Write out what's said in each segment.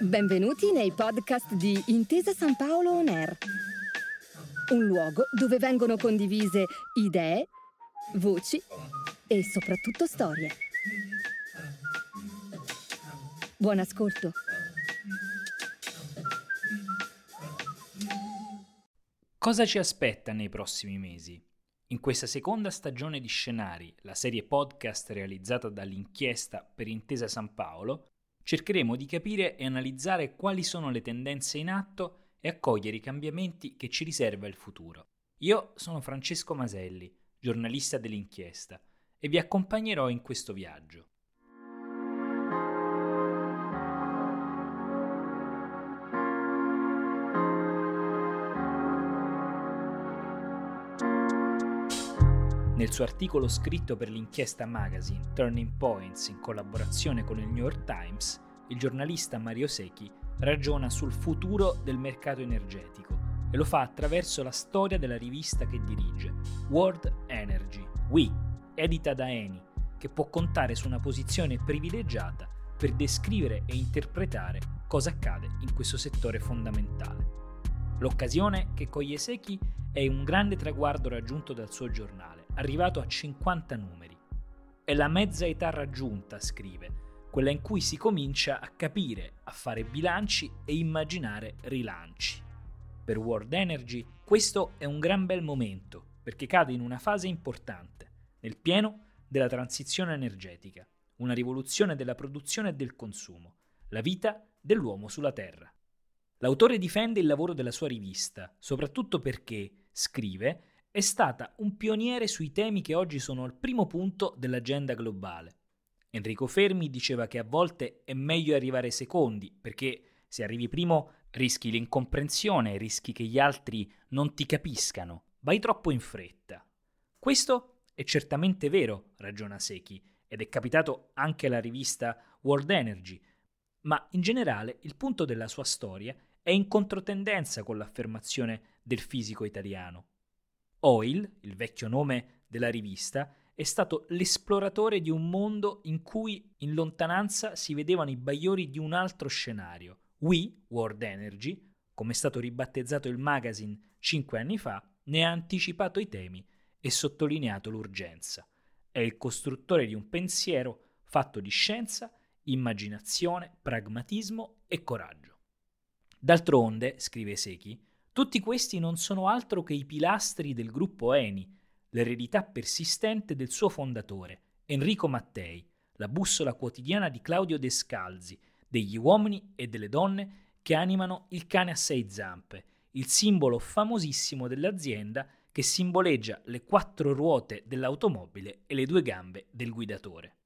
Benvenuti nei podcast di Intesa San Paolo On Air, un luogo dove vengono condivise idee, voci e soprattutto storie. Buon ascolto. Cosa ci aspetta nei prossimi mesi? In questa seconda stagione di Scenari, la serie podcast realizzata dall'inchiesta per Intesa San Paolo, cercheremo di capire e analizzare quali sono le tendenze in atto e accogliere i cambiamenti che ci riserva il futuro. Io sono Francesco Maselli, giornalista dell'inchiesta, e vi accompagnerò in questo viaggio. Nel suo articolo scritto per l'inchiesta magazine Turning Points in collaborazione con il New York Times, il giornalista Mario Secchi ragiona sul futuro del mercato energetico e lo fa attraverso la storia della rivista che dirige, World Energy, WE, edita da Eni, che può contare su una posizione privilegiata per descrivere e interpretare cosa accade in questo settore fondamentale. L'occasione che coglie Secchi è un grande traguardo raggiunto dal suo giornale, arrivato a 50 numeri. È la mezza età raggiunta, scrive, quella in cui si comincia a capire, a fare bilanci e immaginare rilanci. Per World Energy questo è un gran bel momento, perché cade in una fase importante, nel pieno della transizione energetica, una rivoluzione della produzione e del consumo, la vita dell'uomo sulla Terra. L'autore difende il lavoro della sua rivista, soprattutto perché, scrive, è stata un pioniere sui temi che oggi sono al primo punto dell'agenda globale. Enrico Fermi diceva che a volte è meglio arrivare secondi, perché se arrivi primo rischi l'incomprensione, rischi che gli altri non ti capiscano, vai troppo in fretta. Questo è certamente vero, ragiona Secchi, ed è capitato anche alla rivista World Energy, ma in generale il punto della sua storia è in controtendenza con l'affermazione del fisico italiano. Oil, il vecchio nome della rivista, è stato l'esploratore di un mondo in cui in lontananza si vedevano i bagliori di un altro scenario. We, World Energy, come è stato ribattezzato il magazine cinque anni fa, ne ha anticipato i temi e sottolineato l'urgenza. È il costruttore di un pensiero fatto di scienza, immaginazione, pragmatismo e coraggio. D'altronde, scrive Secchi, tutti questi non sono altro che i pilastri del gruppo Eni, l'eredità persistente del suo fondatore, Enrico Mattei, la bussola quotidiana di Claudio Descalzi, degli uomini e delle donne che animano il cane a sei zampe, il simbolo famosissimo dell'azienda che simboleggia le quattro ruote dell'automobile e le due gambe del guidatore.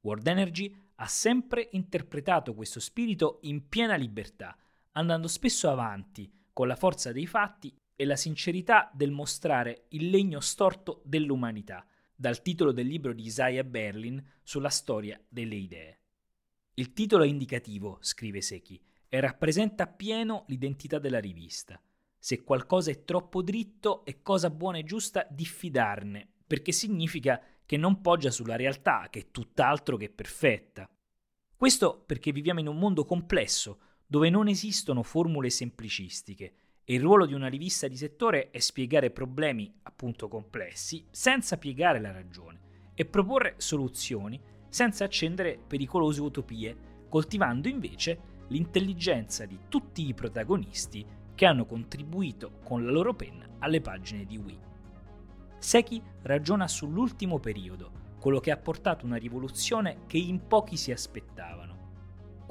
World Energy ha sempre interpretato questo spirito in piena libertà, andando spesso avanti con la forza dei fatti e la sincerità del mostrare il legno storto dell'umanità, dal titolo del libro di Isaiah Berlin sulla storia delle idee. Il titolo è indicativo, scrive Secchi, e rappresenta appieno l'identità della rivista. Se qualcosa è troppo dritto, è cosa buona e giusta diffidarne, perché significa che non poggia sulla realtà, che è tutt'altro che perfetta. Questo perché viviamo in un mondo complesso, dove non esistono formule semplicistiche e il ruolo di una rivista di settore è spiegare problemi appunto complessi senza piegare la ragione e proporre soluzioni senza accendere pericolose utopie, coltivando invece l'intelligenza di tutti i protagonisti che hanno contribuito con la loro penna alle pagine di Wii. Seki ragiona sull'ultimo periodo, quello che ha portato una rivoluzione che in pochi si aspettavano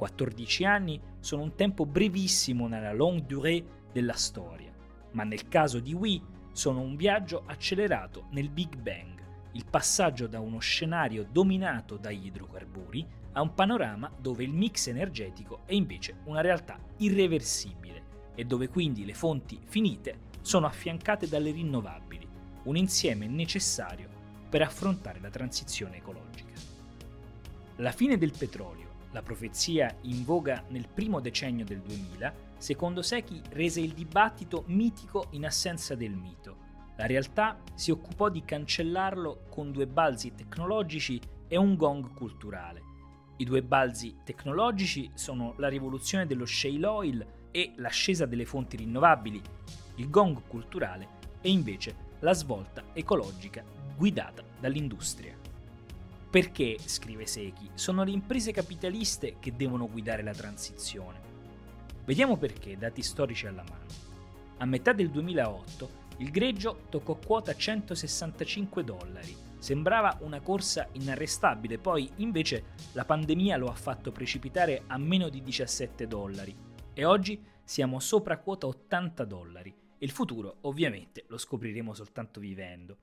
14 anni sono un tempo brevissimo nella longue durée della storia, ma nel caso di Wii sono un viaggio accelerato nel Big Bang, il passaggio da uno scenario dominato dagli idrocarburi a un panorama dove il mix energetico è invece una realtà irreversibile e dove quindi le fonti finite sono affiancate dalle rinnovabili, un insieme necessario per affrontare la transizione ecologica. La fine del petrolio la profezia in voga nel primo decennio del 2000, secondo Secchi rese il dibattito mitico in assenza del mito. La realtà si occupò di cancellarlo con due balzi tecnologici e un gong culturale. I due balzi tecnologici sono la rivoluzione dello shale oil e l'ascesa delle fonti rinnovabili. Il gong culturale è invece la svolta ecologica guidata dall'industria. Perché, scrive Secchi, sono le imprese capitaliste che devono guidare la transizione. Vediamo perché, dati storici alla mano. A metà del 2008 il greggio toccò quota 165 dollari. Sembrava una corsa inarrestabile, poi invece la pandemia lo ha fatto precipitare a meno di 17 dollari. E oggi siamo sopra quota 80 dollari. E il futuro ovviamente lo scopriremo soltanto vivendo.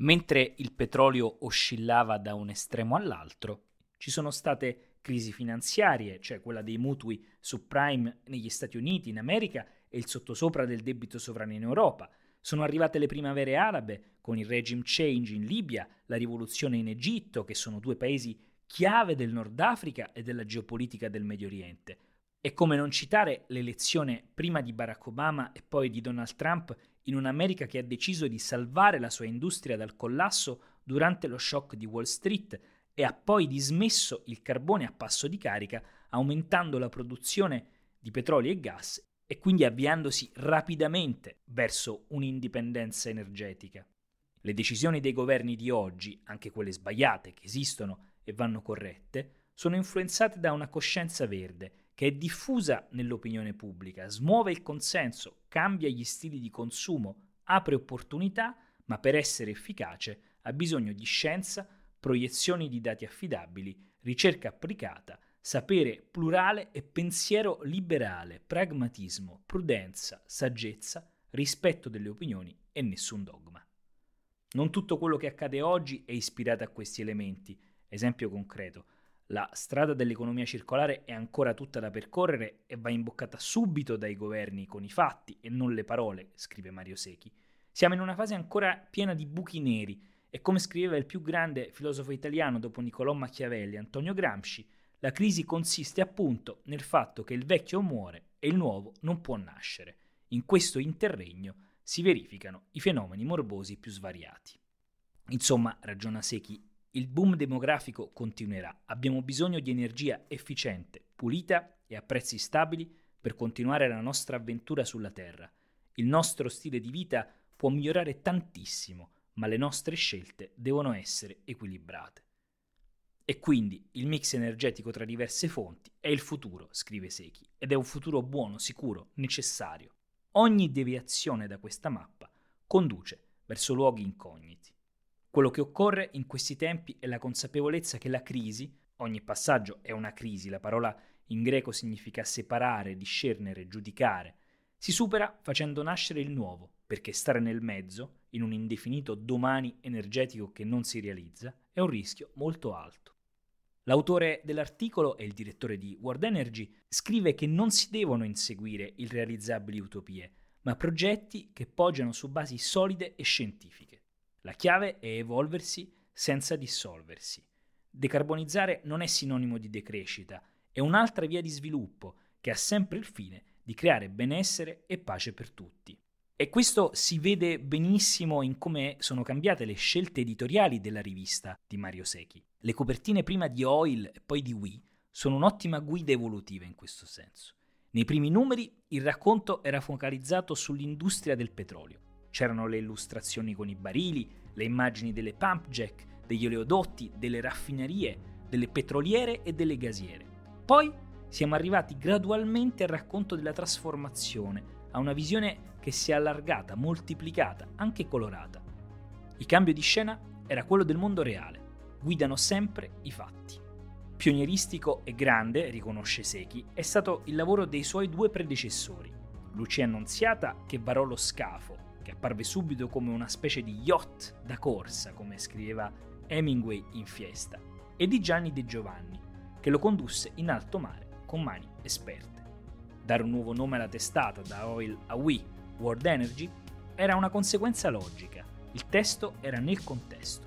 Mentre il petrolio oscillava da un estremo all'altro, ci sono state crisi finanziarie, cioè quella dei mutui subprime negli Stati Uniti, in America e il sottosopra del debito sovrano in Europa. Sono arrivate le primavere arabe con il regime change in Libia, la rivoluzione in Egitto, che sono due paesi chiave del Nord Africa e della geopolitica del Medio Oriente. E come non citare l'elezione prima di Barack Obama e poi di Donald Trump in un'America che ha deciso di salvare la sua industria dal collasso durante lo shock di Wall Street e ha poi dismesso il carbone a passo di carica, aumentando la produzione di petrolio e gas e quindi avviandosi rapidamente verso un'indipendenza energetica. Le decisioni dei governi di oggi, anche quelle sbagliate che esistono e vanno corrette, sono influenzate da una coscienza verde che è diffusa nell'opinione pubblica, smuove il consenso, cambia gli stili di consumo, apre opportunità, ma per essere efficace ha bisogno di scienza, proiezioni di dati affidabili, ricerca applicata, sapere plurale e pensiero liberale, pragmatismo, prudenza, saggezza, rispetto delle opinioni e nessun dogma. Non tutto quello che accade oggi è ispirato a questi elementi. Esempio concreto, la strada dell'economia circolare è ancora tutta da percorrere e va imboccata subito dai governi con i fatti e non le parole, scrive Mario Secchi. Siamo in una fase ancora piena di buchi neri e come scriveva il più grande filosofo italiano dopo Niccolò Machiavelli, Antonio Gramsci, la crisi consiste appunto nel fatto che il vecchio muore e il nuovo non può nascere. In questo interregno si verificano i fenomeni morbosi più svariati. Insomma, ragiona Secchi, il boom demografico continuerà. Abbiamo bisogno di energia efficiente, pulita e a prezzi stabili per continuare la nostra avventura sulla Terra. Il nostro stile di vita può migliorare tantissimo, ma le nostre scelte devono essere equilibrate. E quindi il mix energetico tra diverse fonti è il futuro, scrive Secchi, ed è un futuro buono, sicuro, necessario. Ogni deviazione da questa mappa conduce verso luoghi incogniti. Quello che occorre in questi tempi è la consapevolezza che la crisi, ogni passaggio è una crisi, la parola in greco significa separare, discernere, giudicare, si supera facendo nascere il nuovo, perché stare nel mezzo, in un indefinito domani energetico che non si realizza, è un rischio molto alto. L'autore dell'articolo e il direttore di World Energy scrive che non si devono inseguire irrealizzabili utopie, ma progetti che poggiano su basi solide e scientifiche. La chiave è evolversi senza dissolversi. Decarbonizzare non è sinonimo di decrescita, è un'altra via di sviluppo che ha sempre il fine di creare benessere e pace per tutti. E questo si vede benissimo in come sono cambiate le scelte editoriali della rivista di Mario Secchi. Le copertine prima di Oil e poi di Wii sono un'ottima guida evolutiva in questo senso. Nei primi numeri il racconto era focalizzato sull'industria del petrolio C'erano le illustrazioni con i barili, le immagini delle pump jack, degli oleodotti, delle raffinerie, delle petroliere e delle gasiere. Poi siamo arrivati gradualmente al racconto della trasformazione, a una visione che si è allargata, moltiplicata, anche colorata. Il cambio di scena era quello del mondo reale, guidano sempre i fatti. Pionieristico e grande, riconosce Secchi, è stato il lavoro dei suoi due predecessori, Lucia Annunziata che varò lo scafo che apparve subito come una specie di yacht da corsa, come scriveva Hemingway in Fiesta, e di Gianni De Giovanni, che lo condusse in alto mare con mani esperte. Dare un nuovo nome alla testata da Oil a We, World Energy, era una conseguenza logica. Il testo era nel contesto.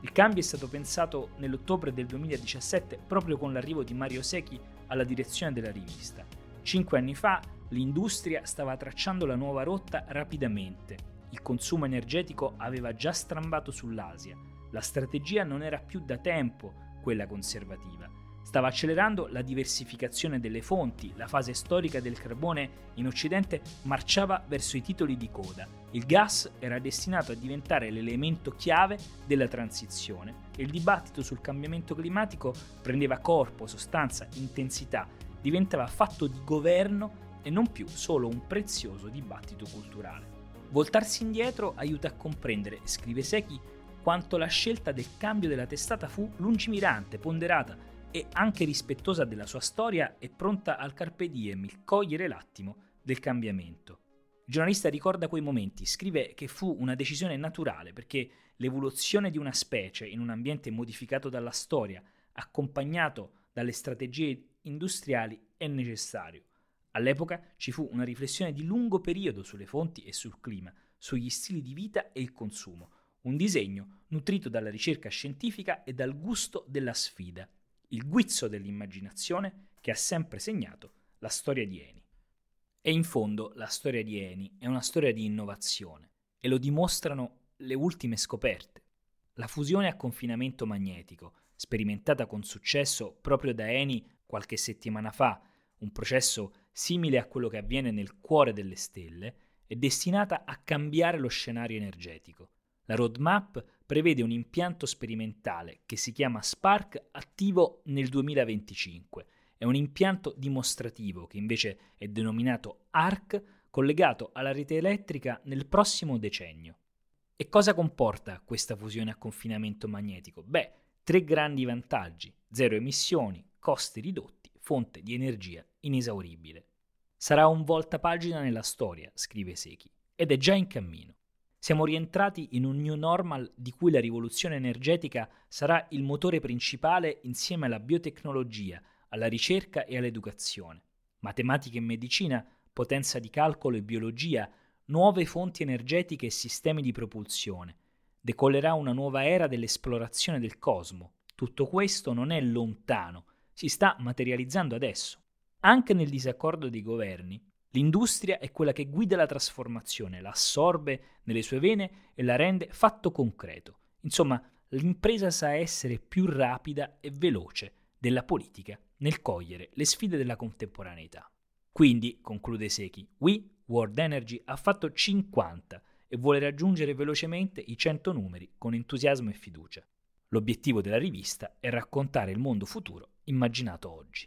Il cambio è stato pensato nell'ottobre del 2017 proprio con l'arrivo di Mario Secchi alla direzione della rivista. Cinque anni fa L'industria stava tracciando la nuova rotta rapidamente. Il consumo energetico aveva già strambato sull'Asia. La strategia non era più da tempo quella conservativa. Stava accelerando la diversificazione delle fonti, la fase storica del carbone in Occidente marciava verso i titoli di coda. Il gas era destinato a diventare l'elemento chiave della transizione e il dibattito sul cambiamento climatico prendeva corpo, sostanza, intensità, diventava fatto di governo e non più solo un prezioso dibattito culturale. Voltarsi indietro aiuta a comprendere, scrive Secchi, quanto la scelta del cambio della testata fu lungimirante, ponderata e anche rispettosa della sua storia e pronta al carpe diem, il cogliere l'attimo del cambiamento. Il giornalista ricorda quei momenti, scrive che fu una decisione naturale perché l'evoluzione di una specie in un ambiente modificato dalla storia, accompagnato dalle strategie industriali, è necessario. All'epoca ci fu una riflessione di lungo periodo sulle fonti e sul clima, sugli stili di vita e il consumo, un disegno nutrito dalla ricerca scientifica e dal gusto della sfida il guizzo dell'immaginazione che ha sempre segnato la storia di Eni. E in fondo la storia di Eni è una storia di innovazione e lo dimostrano le ultime scoperte. La fusione a confinamento magnetico, sperimentata con successo proprio da Eni qualche settimana fa, un processo simile a quello che avviene nel cuore delle stelle, è destinata a cambiare lo scenario energetico. La roadmap prevede un impianto sperimentale che si chiama Spark attivo nel 2025. È un impianto dimostrativo che invece è denominato ARC collegato alla rete elettrica nel prossimo decennio. E cosa comporta questa fusione a confinamento magnetico? Beh, tre grandi vantaggi: zero emissioni, costi ridotti, fonte di energia inesauribile. Sarà un voltapagina nella storia, scrive Secchi, ed è già in cammino. Siamo rientrati in un new normal di cui la rivoluzione energetica sarà il motore principale insieme alla biotecnologia, alla ricerca e all'educazione. Matematica e medicina, potenza di calcolo e biologia, nuove fonti energetiche e sistemi di propulsione. Decollerà una nuova era dell'esplorazione del cosmo. Tutto questo non è lontano, si sta materializzando adesso. Anche nel disaccordo dei governi, L'industria è quella che guida la trasformazione, la assorbe nelle sue vene e la rende fatto concreto. Insomma, l'impresa sa essere più rapida e veloce della politica nel cogliere le sfide della contemporaneità. Quindi, conclude Secchi, We World Energy ha fatto 50 e vuole raggiungere velocemente i 100 numeri con entusiasmo e fiducia. L'obiettivo della rivista è raccontare il mondo futuro immaginato oggi.